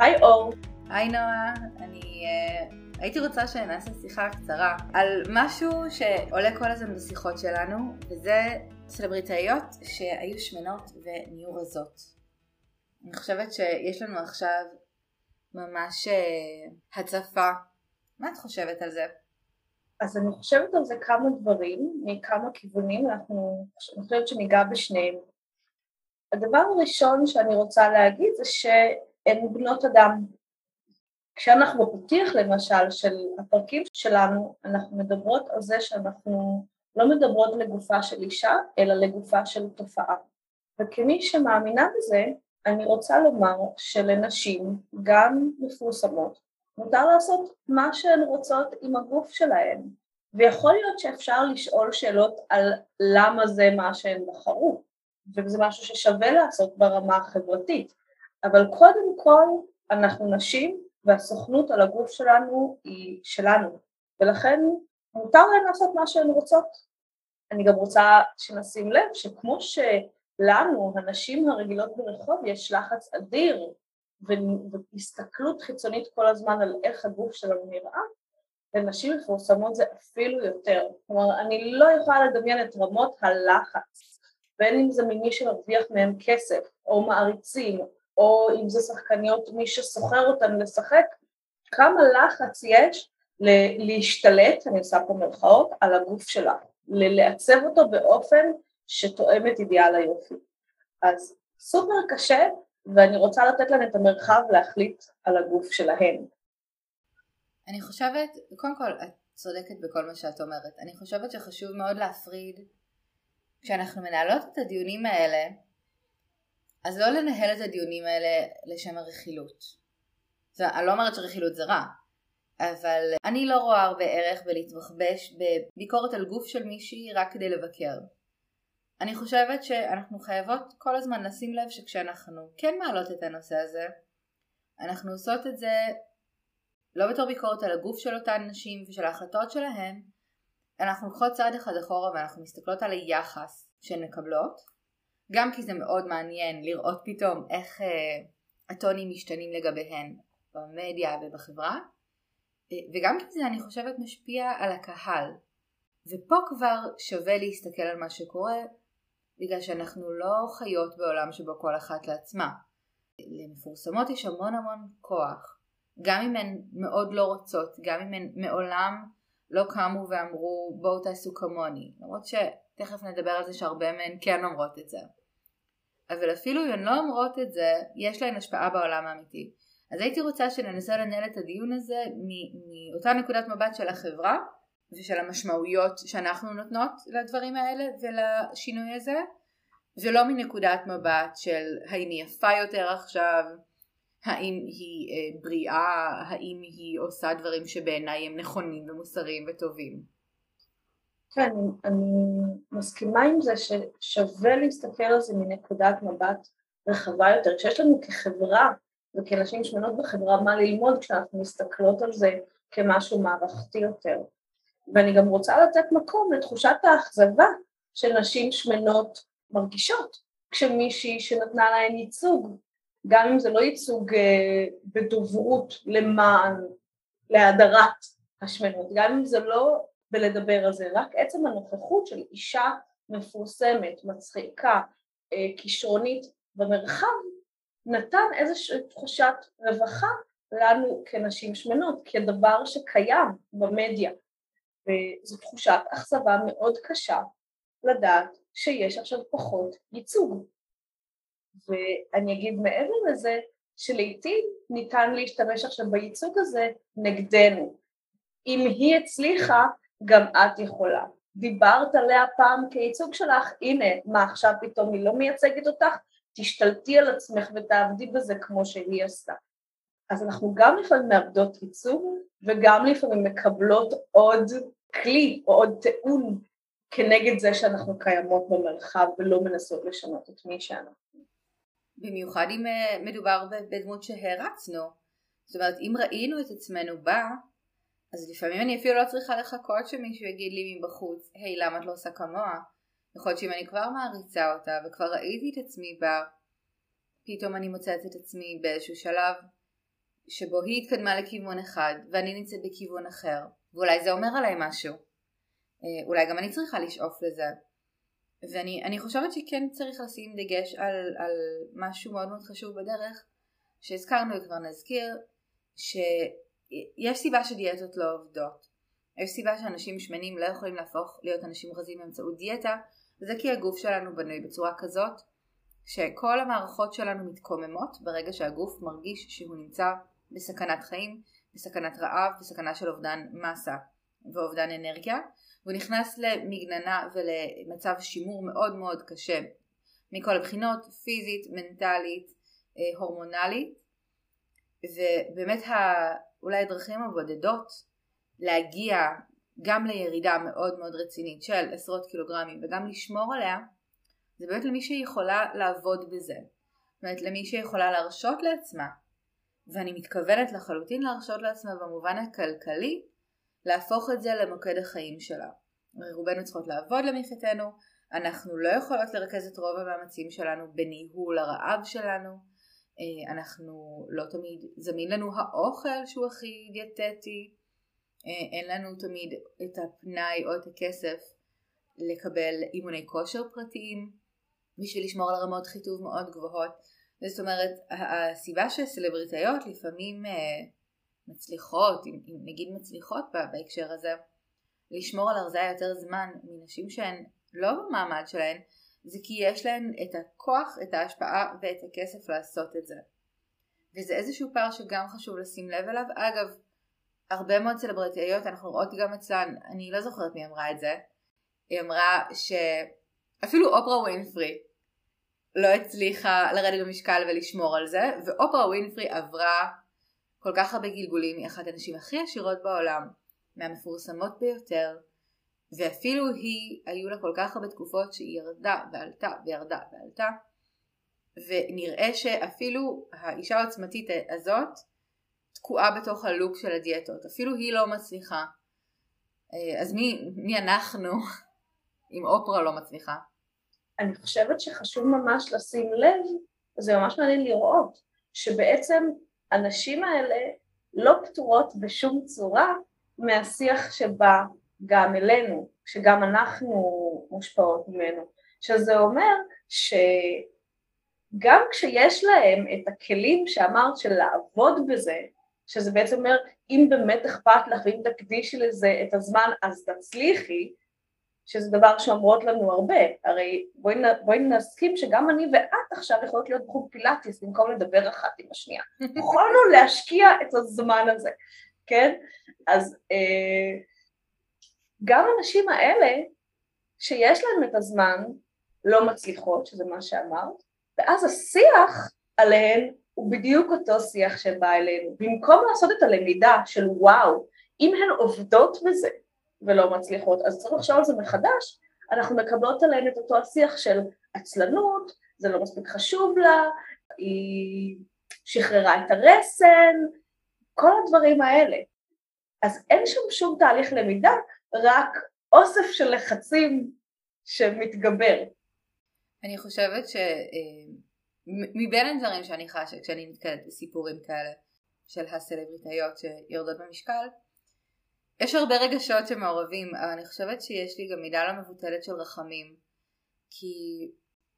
היי אור. היי נועה, אני uh, הייתי רוצה שנעשה שיחה קצרה על משהו שעולה כל הזמן בשיחות שלנו, וזה סלבריטאיות שהיו שמנות ונהיו רזות. אני חושבת שיש לנו עכשיו ממש uh, הצפה. מה את חושבת על זה? אז אני חושבת על זה כמה דברים, מכמה כיוונים, אנחנו, אני חושבת שניגע בשניהם. הדבר הראשון שאני רוצה להגיד זה שהן בנות אדם. כשאנחנו בפתיח למשל של הפרקים שלנו, אנחנו מדברות על זה שאנחנו לא מדברות לגופה של אישה, אלא לגופה של תופעה. וכמי שמאמינה בזה, אני רוצה לומר שלנשים, גם מפורסמות, מותר לעשות מה שהן רוצות עם הגוף שלהן. ויכול להיות שאפשר לשאול שאלות על למה זה מה שהן בחרו, וזה משהו ששווה לעשות ברמה החברתית. אבל קודם כל, אנחנו נשים, והסוכנות על הגוף שלנו היא שלנו, ולכן מותר להן לעשות מה שהן רוצות. אני גם רוצה שנשים לב שכמו שלנו, הנשים הרגילות ברחוב, יש לחץ אדיר והסתכלות חיצונית כל הזמן על איך הגוף שלנו נראה, לנשים מפורסמות זה אפילו יותר. כלומר, אני לא יכולה לדמיין את רמות הלחץ, בין אם זה ממי שמרוויח מהם כסף, או מעריצים, או אם זה שחקניות, מי שסוחר אותן לשחק, כמה לחץ יש להשתלט, אני עושה פה מרכאות, על הגוף שלה, לעצב אותו באופן שתואם את אידיאל היופי. אז סופר קשה, ואני רוצה לתת להם את המרחב להחליט על הגוף שלהם. אני חושבת, קודם כל את צודקת בכל מה שאת אומרת, אני חושבת שחשוב מאוד להפריד כשאנחנו מנהלות את הדיונים האלה אז לא לנהל את הדיונים האלה לשם הרכילות. אני לא אומרת שרכילות זה רע, אבל אני לא רואה הרבה ערך בלהתבחבש בביקורת על גוף של מישהי רק כדי לבקר. אני חושבת שאנחנו חייבות כל הזמן לשים לב שכשאנחנו כן מעלות את הנושא הזה, אנחנו עושות את זה לא בתור ביקורת על הגוף של אותן נשים ושל ההחלטות שלהן, אנחנו לוקחות צעד אחד אחורה ואנחנו מסתכלות על היחס שהן מקבלות, גם כי זה מאוד מעניין לראות פתאום איך אה, הטונים משתנים לגביהן במדיה ובחברה, אה, וגם כי זה אני חושבת משפיע על הקהל. ופה כבר שווה להסתכל על מה שקורה, בגלל שאנחנו לא חיות בעולם שבו כל אחת לעצמה. למפורסמות יש המון המון כוח. גם אם הן מאוד לא רוצות, גם אם הן מעולם לא קמו ואמרו בואו תעשו כמוני, למרות שתכף נדבר על זה שהרבה מהן כן אומרות את זה. אבל אפילו אם הן לא אומרות את זה, יש להן השפעה בעולם האמיתי. אז הייתי רוצה שננסה לנהל את הדיון הזה מאותה נקודת מבט של החברה ושל המשמעויות שאנחנו נותנות לדברים האלה ולשינוי הזה, ולא מנקודת מבט של האם היא יפה יותר עכשיו, האם היא אה, בריאה, האם היא עושה דברים שבעיניי הם נכונים ומוסריים וטובים. כן, אני מסכימה עם זה ששווה להסתכל על זה מנקודת מבט רחבה יותר. כשיש לנו כחברה וכנשים שמנות בחברה מה ללמוד כשאנחנו מסתכלות על זה כמשהו מערכתי יותר. ואני גם רוצה לתת מקום לתחושת האכזבה של נשים שמנות מרגישות כשמישהי שנתנה להן ייצוג גם אם זה לא ייצוג אה, בדוברות למען, להדרת השמנות, גם אם זה לא בלדבר על זה, רק עצם הנוכחות של אישה מפורסמת, מצחיקה, אה, כישרונית במרחב, נתן איזושהי תחושת רווחה לנו כנשים שמנות, כדבר שקיים במדיה. וזו תחושת אכזבה מאוד קשה לדעת שיש עכשיו פחות ייצוג. ואני אגיד מעבר לזה, שלעיתים ניתן להשתמש עכשיו בייצוג הזה נגדנו. אם היא הצליחה, גם את יכולה. דיברת עליה פעם כייצוג שלך, הנה, מה עכשיו פתאום היא לא מייצגת אותך? תשתלטי על עצמך ותעבדי בזה כמו שהיא עשתה. אז אנחנו גם לפעמים מאבדות ייצוג וגם לפעמים מקבלות עוד כלי או עוד טיעון כנגד זה שאנחנו קיימות במרחב ולא מנסות לשנות את מי שאנחנו. במיוחד אם אה, מדובר בדמות שהרצנו. זאת אומרת, אם ראינו את עצמנו בה, אז לפעמים אני אפילו לא צריכה לחכות שמישהו יגיד לי מבחוץ, היי, hey, למה את לא עושה כמוה? יכול להיות שאם אני כבר מעריצה אותה וכבר ראיתי את עצמי בה, פתאום אני מוצאת את עצמי באיזשהו שלב שבו היא התקדמה לכיוון אחד ואני נמצאת בכיוון אחר ואולי זה אומר עליי משהו אה, אולי גם אני צריכה לשאוף לזה ואני חושבת שכן צריך לשים דגש על, על משהו מאוד מאוד חשוב בדרך שהזכרנו וכבר נזכיר שיש סיבה שדיאטות לא עובדות. יש סיבה שאנשים שמנים לא יכולים להפוך להיות אנשים רזים באמצעות דיאטה וזה כי הגוף שלנו בנוי בצורה כזאת שכל המערכות שלנו מתקוממות ברגע שהגוף מרגיש שהוא נמצא בסכנת חיים, בסכנת רעב, בסכנה של אובדן מסה ואובדן אנרגיה. והוא נכנס למגננה ולמצב שימור מאוד מאוד קשה מכל הבחינות, פיזית, מנטלית, אה, הורמונלית. ובאמת אולי הדרכים הבודדות להגיע גם לירידה מאוד מאוד רצינית של עשרות קילוגרמים וגם לשמור עליה זה באמת למי שיכולה לעבוד בזה. זאת אומרת למי שיכולה להרשות לעצמה ואני מתכוונת לחלוטין להרשות לעצמה במובן הכלכלי להפוך את זה למוקד החיים שלה. רובנו צריכות לעבוד למחייתנו, אנחנו לא יכולות לרכז את רוב המאמצים שלנו בניהול הרעב שלנו, אנחנו לא תמיד זמין לנו האוכל שהוא הכי דיאטטי, אה, אין לנו תמיד את הפנאי או את הכסף לקבל אימוני כושר פרטיים בשביל לשמור על רמות חיטוב מאוד גבוהות. זאת אומרת, הסיבה שסלבריטאיות לפעמים אה, מצליחות, אם נגיד מצליחות בהקשר הזה, לשמור על הרזיה יותר זמן מנשים שהן לא במעמד שלהן, זה כי יש להן את הכוח, את ההשפעה ואת הכסף לעשות את זה. וזה איזשהו פער שגם חשוב לשים לב אליו. אגב, הרבה מאוד סלבריטאיות, אנחנו רואות גם אצלן, אני לא זוכרת מי אמרה את זה, היא אמרה שאפילו אופרה ווינפרי לא הצליחה לרדת במשקל ולשמור על זה, ואופרה ווינפרי עברה כל כך הרבה גלגולים, היא אחת הנשים הכי עשירות בעולם, מהמפורסמות ביותר, ואפילו היא, היו לה כל כך הרבה תקופות שהיא ירדה ועלתה וירדה ועלתה, ונראה שאפילו האישה העוצמתית הזאת תקועה בתוך הלופ של הדיאטות, אפילו היא לא מצליחה. אה, אז מי, מי אנחנו אם אופרה לא מצליחה? אני חושבת שחשוב ממש לשים לב, זה ממש מעניין לראות, שבעצם הנשים האלה לא פטורות בשום צורה מהשיח שבא גם אלינו, שגם אנחנו מושפעות ממנו, שזה אומר שגם כשיש להם את הכלים שאמרת של לעבוד בזה, שזה בעצם אומר אם באמת אכפת לך ואם תקדישי לזה את הזמן אז תצליחי, שזה דבר שאומרות לנו הרבה, הרי בואי, בואי נסכים שגם אני ואת עכשיו יכולות להיות בחוג פילאטיס במקום לדבר אחת עם השנייה, יכולנו להשקיע את הזמן הזה, כן? אז אה, גם הנשים האלה שיש להן את הזמן לא מצליחות, שזה מה שאמרת, ואז השיח עליהן הוא בדיוק אותו שיח שבא אלינו. במקום לעשות את הלמידה של וואו, אם הן עובדות בזה ולא מצליחות, אז צריך לחשוב על זה מחדש, אנחנו מקבלות עליהן את אותו השיח של עצלנות, זה לא מספיק חשוב לה, היא שחררה את הרסן, כל הדברים האלה. אז אין שם שום תהליך למידה, רק אוסף של לחצים שמתגבר. אני חושבת ש... אה, הדברים שאני חשה כשאני נתקלת בסיפורים כאלה של הסלבריטאיות שיורדות במשקל יש הרבה רגשות שמעורבים אבל אני חושבת שיש לי גם מידה לא מבוטלת של רחמים כי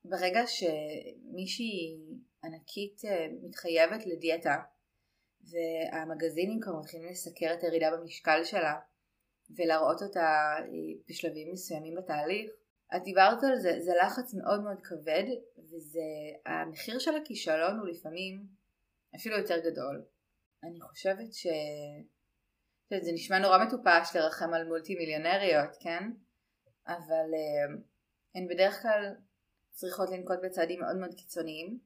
ברגע שמישהי ענקית אה, מתחייבת לדיאטה והמגזינים כבר מתחילים לסקר את הירידה במשקל שלה ולהראות אותה אה, בשלבים מסוימים בתהליך את דיברת על זה, זה לחץ מאוד מאוד כבד וזה, המחיר של הכישלון הוא לפעמים אפילו יותר גדול. אני חושבת ש... זה נשמע נורא מטופש לרחם על מולטי מיליונריות, כן? אבל uh, הן בדרך כלל צריכות לנקוט בצעדים מאוד מאוד קיצוניים.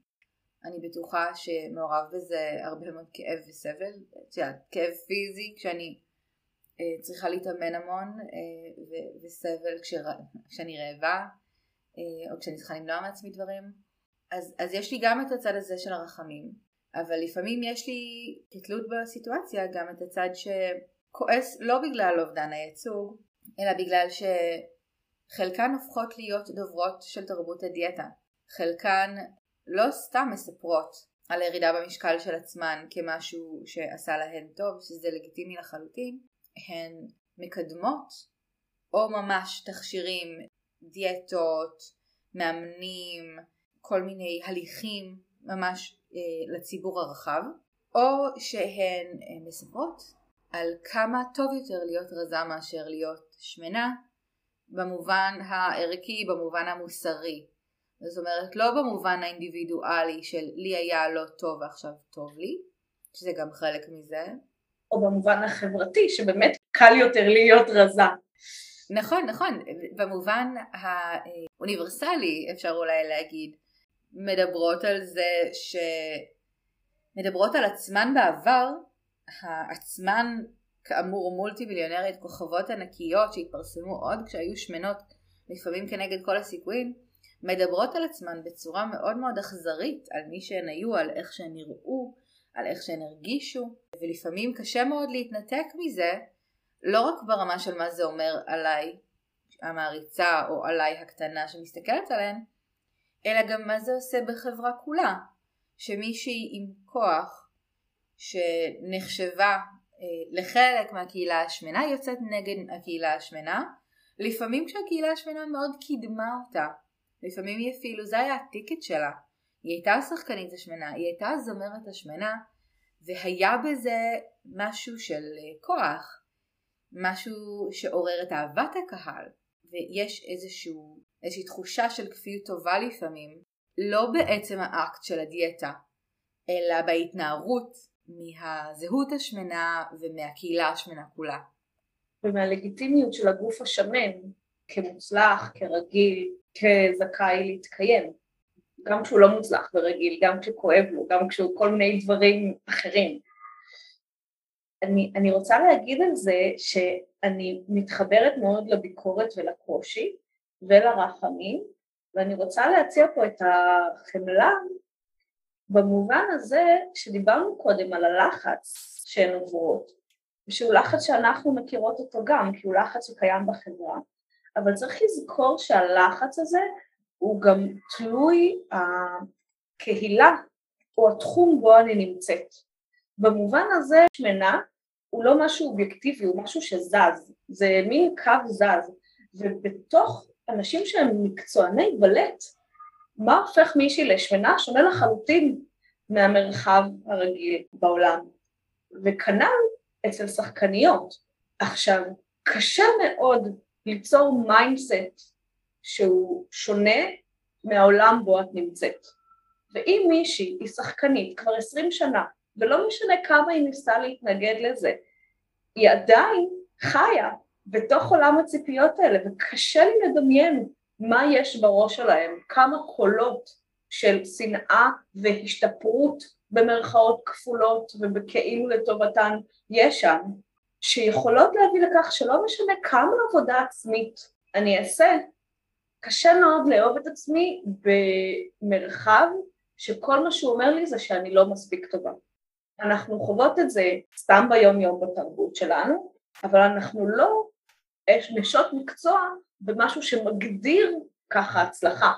אני בטוחה שמעורב בזה הרבה מאוד כאב וסבל, את יודעת, כאב פיזי כשאני אה, צריכה להתאמן המון אה, וסבל כשאני רעבה אה, או כשאני צריכה למנוע מעצמי דברים. אז, אז יש לי גם את הצד הזה של הרחמים אבל לפעמים יש לי כתלות בסיטואציה גם את הצד שכועס לא בגלל אובדן הייצוג אלא בגלל שחלקן הופכות להיות דוברות של תרבות הדיאטה. חלקן לא סתם מספרות על הירידה במשקל של עצמן כמשהו שעשה להן טוב, שזה לגיטימי לחלוטין, הן מקדמות או ממש תכשירים, דיאטות, מאמנים, כל מיני הליכים ממש אה, לציבור הרחב, או שהן אה, מספרות על כמה טוב יותר להיות רזה מאשר להיות שמנה, במובן הערכי, במובן המוסרי. זאת אומרת, לא במובן האינדיבידואלי של לי היה לא טוב ועכשיו טוב לי, שזה גם חלק מזה. או במובן החברתי, שבאמת קל יותר להיות רזה. נכון, נכון, במובן האוניברסלי אפשר אולי להגיד, מדברות על זה ש... מדברות על עצמן בעבר, העצמן כאמור מולטי מיליונרית, כוכבות ענקיות שהתפרסמו עוד כשהיו שמנות לפעמים כנגד כל הסיכויים, מדברות על עצמן בצורה מאוד מאוד אכזרית על מי שהן היו, על איך שהן נראו, על איך שהן הרגישו, ולפעמים קשה מאוד להתנתק מזה, לא רק ברמה של מה זה אומר עליי המעריצה או עליי הקטנה שמסתכלת עליהן, אלא גם מה זה עושה בחברה כולה, שמישהי עם כוח שנחשבה אה, לחלק מהקהילה השמנה יוצאת נגד הקהילה השמנה, לפעמים כשהקהילה השמנה מאוד קידמה אותה, לפעמים היא אפילו, זה היה הטיקט שלה, היא הייתה השחקנית השמנה, היא הייתה הזמרת השמנה, והיה בזה משהו של אה, כוח, משהו שעורר את אהבת הקהל, ויש איזשהו, איזושהי תחושה של כפיות טובה לפעמים, לא בעצם האקט של הדיאטה, אלא בהתנערות מהזהות השמנה ומהקהילה השמנה כולה. ומהלגיטימיות של הגוף השמן כמוצלח, כרגיל, כזכאי להתקיים. גם כשהוא לא מוצלח ורגיל, גם כשכואב לו, גם כשהוא כל מיני דברים אחרים. אני, אני רוצה להגיד על זה שאני מתחברת מאוד לביקורת ולקושי ולרחמים, ואני רוצה להציע פה את החמלה במובן הזה שדיברנו קודם על הלחץ שהן עוברות, ושהוא לחץ שאנחנו מכירות אותו גם, כי הוא לחץ שקיים בחברה, אבל צריך לזכור שהלחץ הזה הוא גם תלוי הקהילה או התחום בו אני נמצאת. במובן הזה שמנה הוא לא משהו אובייקטיבי, הוא משהו שזז, זה מין קו זז, ובתוך אנשים שהם מקצועני בלט, מה הופך מישהי לשמנה? שונה לחלוטין מהמרחב הרגיל בעולם. וכנ"ל אצל שחקניות. עכשיו, קשה מאוד ליצור mindset שהוא שונה מהעולם בו את נמצאת. ואם מישהי היא שחקנית כבר עשרים שנה, ולא משנה כמה היא ניסתה להתנגד לזה, היא עדיין חיה בתוך עולם הציפיות האלה, וקשה לי לדמיין מה יש בראש שלהם, כמה קולות של שנאה והשתפרות במרכאות כפולות ובכאילו לטובתן יש שם, שיכולות להביא לכך שלא משנה כמה עבודה עצמית אני אעשה, קשה מאוד לאהוב את עצמי במרחב שכל מה שהוא אומר לי זה שאני לא מספיק טובה. אנחנו חוות את זה סתם ביום יום בתרבות שלנו, אבל אנחנו לא נשות מקצוע במשהו שמגדיר ככה הצלחה.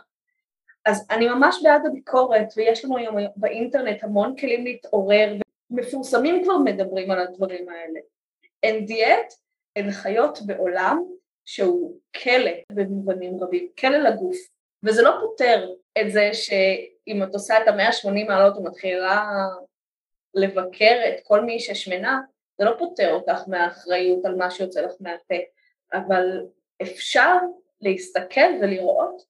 אז אני ממש בעד הביקורת ויש לנו היום באינטרנט המון כלים להתעורר ומפורסמים כבר מדברים על הדברים האלה. אין דיאט, הן חיות בעולם שהוא כלא במובנים רבים, כלא לגוף, וזה לא פותר את זה שאם את עושה את המאה שמונים מעלות ומתחילה לבקר את כל מי ששמנה, זה לא פותר אותך מהאחריות על מה שיוצא לך מהפה, אבל אפשר להסתכל ולראות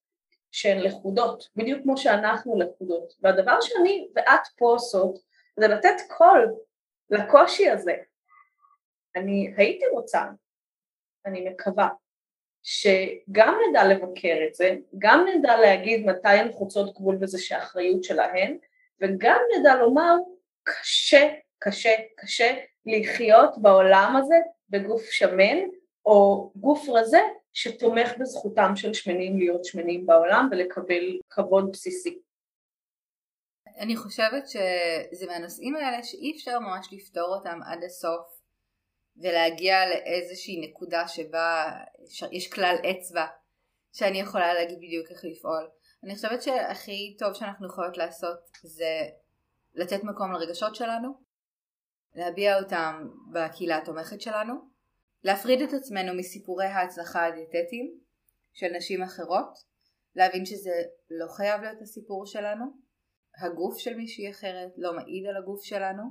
שהן לכודות, בדיוק כמו שאנחנו לכודות. והדבר שאני ואת פה עושות זה לתת קול לקושי הזה. אני הייתי רוצה, אני מקווה, שגם נדע לבקר את זה, גם נדע להגיד מתי הן חוצות גבול וזה שהאחריות שלהן, וגם נדע לומר קשה, קשה, קשה לחיות בעולם הזה בגוף שמן או גוף רזה שתומך בזכותם של שמנים להיות שמנים בעולם ולקבל כבוד בסיסי. אני חושבת שזה מהנושאים האלה שאי אפשר ממש לפתור אותם עד הסוף ולהגיע לאיזושהי נקודה שבה יש כלל אצבע שאני יכולה להגיד בדיוק איך לפעול. אני חושבת שהכי טוב שאנחנו יכולות לעשות זה לתת מקום לרגשות שלנו, להביע אותם בקהילה התומכת שלנו, להפריד את עצמנו מסיפורי ההצלחה הדיאטטיים של נשים אחרות, להבין שזה לא חייב להיות הסיפור שלנו, הגוף של מישהי אחרת לא מעיד על הגוף שלנו,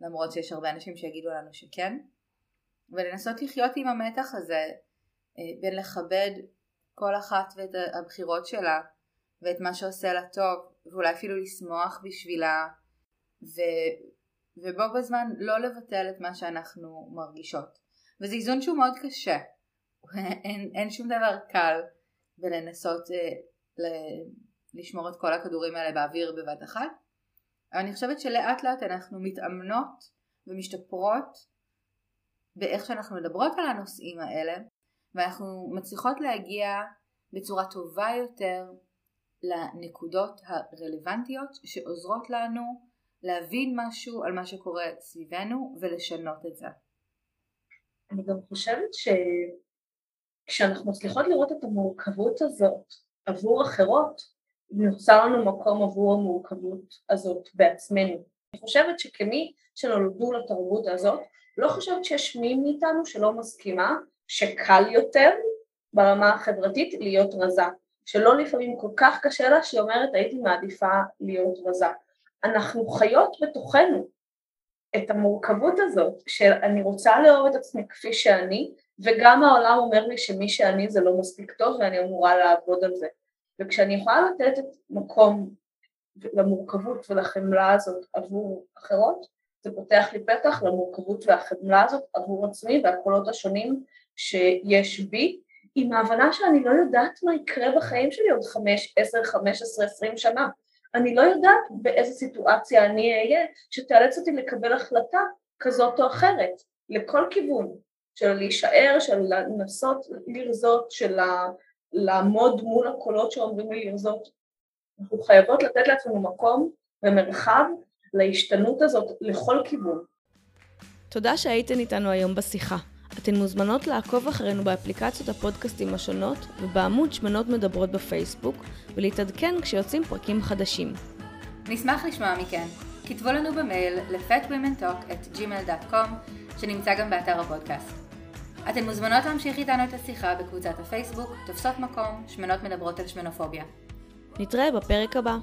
למרות שיש הרבה אנשים שיגידו לנו שכן, ולנסות לחיות עם המתח הזה אה, בין לכבד כל אחת ואת הבחירות שלה ואת מה שעושה לה טוב ואולי אפילו לשמוח בשבילה ו... ובו בזמן לא לבטל את מה שאנחנו מרגישות. וזה איזון שהוא מאוד קשה. אין, אין שום דבר קל בלנסות אה, ל... לשמור את כל הכדורים האלה באוויר בבת אחת. אבל אני חושבת שלאט לאט אנחנו מתאמנות ומשתפרות באיך שאנחנו מדברות על הנושאים האלה ואנחנו מצליחות להגיע בצורה טובה יותר לנקודות הרלוונטיות שעוזרות לנו להבין משהו על מה שקורה סביבנו ולשנות את זה. אני גם חושבת שכשאנחנו מצליחות לראות את המורכבות הזאת עבור אחרות, נוצר לנו מקום עבור המורכבות הזאת בעצמנו. אני חושבת שכמי שנולדו לתרבות הזאת, לא חושבת שיש מי מאיתנו שלא מסכימה שקל יותר ברמה החברתית להיות רזה, שלא לפעמים כל כך קשה לה שהיא אומרת הייתי מעדיפה להיות רזה. אנחנו חיות בתוכנו את המורכבות הזאת של אני רוצה לאהוב את עצמי כפי שאני וגם העולם אומר לי שמי שאני זה לא מספיק טוב ואני אמורה לעבוד על זה וכשאני יכולה לתת את מקום למורכבות ולחמלה הזאת עבור אחרות זה פותח לי פתח למורכבות והחמלה הזאת עבור עצמי והקולות השונים שיש בי, עם ההבנה שאני לא יודעת מה יקרה בחיים שלי עוד חמש, עשר, חמש עשרה, עשרים שנה. אני לא יודעת באיזה סיטואציה אני אהיה שתאלץ אותי לקבל החלטה כזאת או אחרת, לכל כיוון, של להישאר, של לנסות לרזות, של לעמוד מול הקולות שאומרים לי לרזות. אנחנו חייבות לתת לעצמנו מקום ומרחב להשתנות הזאת לכל כיוון. תודה שהייתן איתנו היום בשיחה. אתן מוזמנות לעקוב אחרינו באפליקציות הפודקאסטים השונות ובעמוד שמנות מדברות בפייסבוק ולהתעדכן כשיוצאים פרקים חדשים. נשמח לשמוע מכן. כתבו לנו במייל ל-fatwomentalk@gmail.com שנמצא גם באתר הפודקאסט. אתן מוזמנות להמשיך איתנו את השיחה בקבוצת הפייסבוק תופסות מקום שמנות מדברות על שמנופוביה. נתראה בפרק הבא.